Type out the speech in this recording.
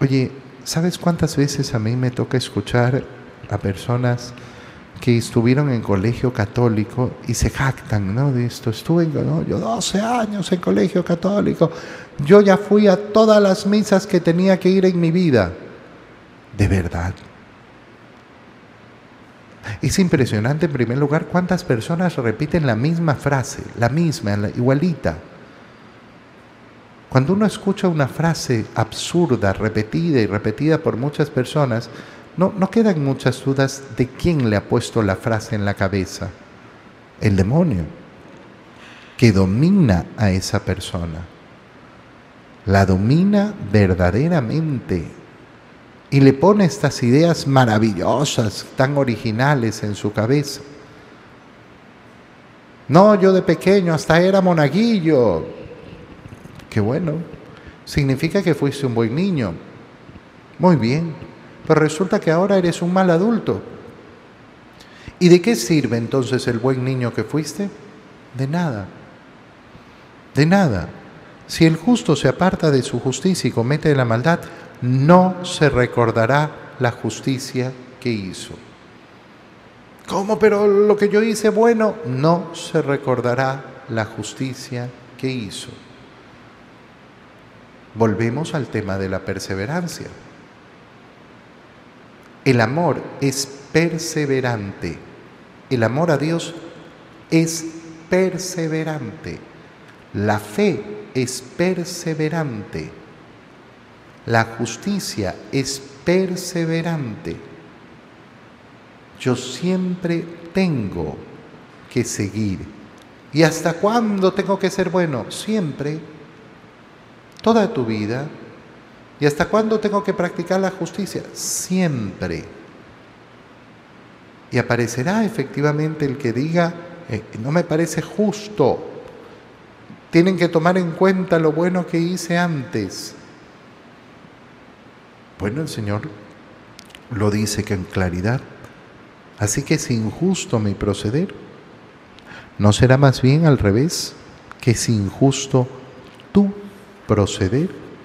Oye, ¿sabes cuántas veces a mí me toca escuchar a personas que estuvieron en colegio católico y se jactan, ¿no? De esto, estuve, ¿no? yo 12 años en colegio católico, yo ya fui a todas las misas que tenía que ir en mi vida. De verdad. Es impresionante, en primer lugar, cuántas personas repiten la misma frase, la misma, igualita. Cuando uno escucha una frase absurda, repetida y repetida por muchas personas, no, no quedan muchas dudas de quién le ha puesto la frase en la cabeza. El demonio, que domina a esa persona. La domina verdaderamente y le pone estas ideas maravillosas, tan originales en su cabeza. No, yo de pequeño hasta era monaguillo. Qué bueno. Significa que fuiste un buen niño. Muy bien. Pero resulta que ahora eres un mal adulto. ¿Y de qué sirve entonces el buen niño que fuiste? De nada. De nada. Si el justo se aparta de su justicia y comete la maldad, no se recordará la justicia que hizo. ¿Cómo? Pero lo que yo hice bueno, no se recordará la justicia que hizo. Volvemos al tema de la perseverancia. El amor es perseverante. El amor a Dios es perseverante. La fe es perseverante. La justicia es perseverante. Yo siempre tengo que seguir. ¿Y hasta cuándo tengo que ser bueno? Siempre. Toda tu vida ¿Y hasta cuándo tengo que practicar la justicia? Siempre. Y aparecerá efectivamente el que diga, eh, no me parece justo, tienen que tomar en cuenta lo bueno que hice antes. Bueno, el Señor lo dice con claridad. Así que es injusto mi proceder. ¿No será más bien al revés que es injusto tu proceder?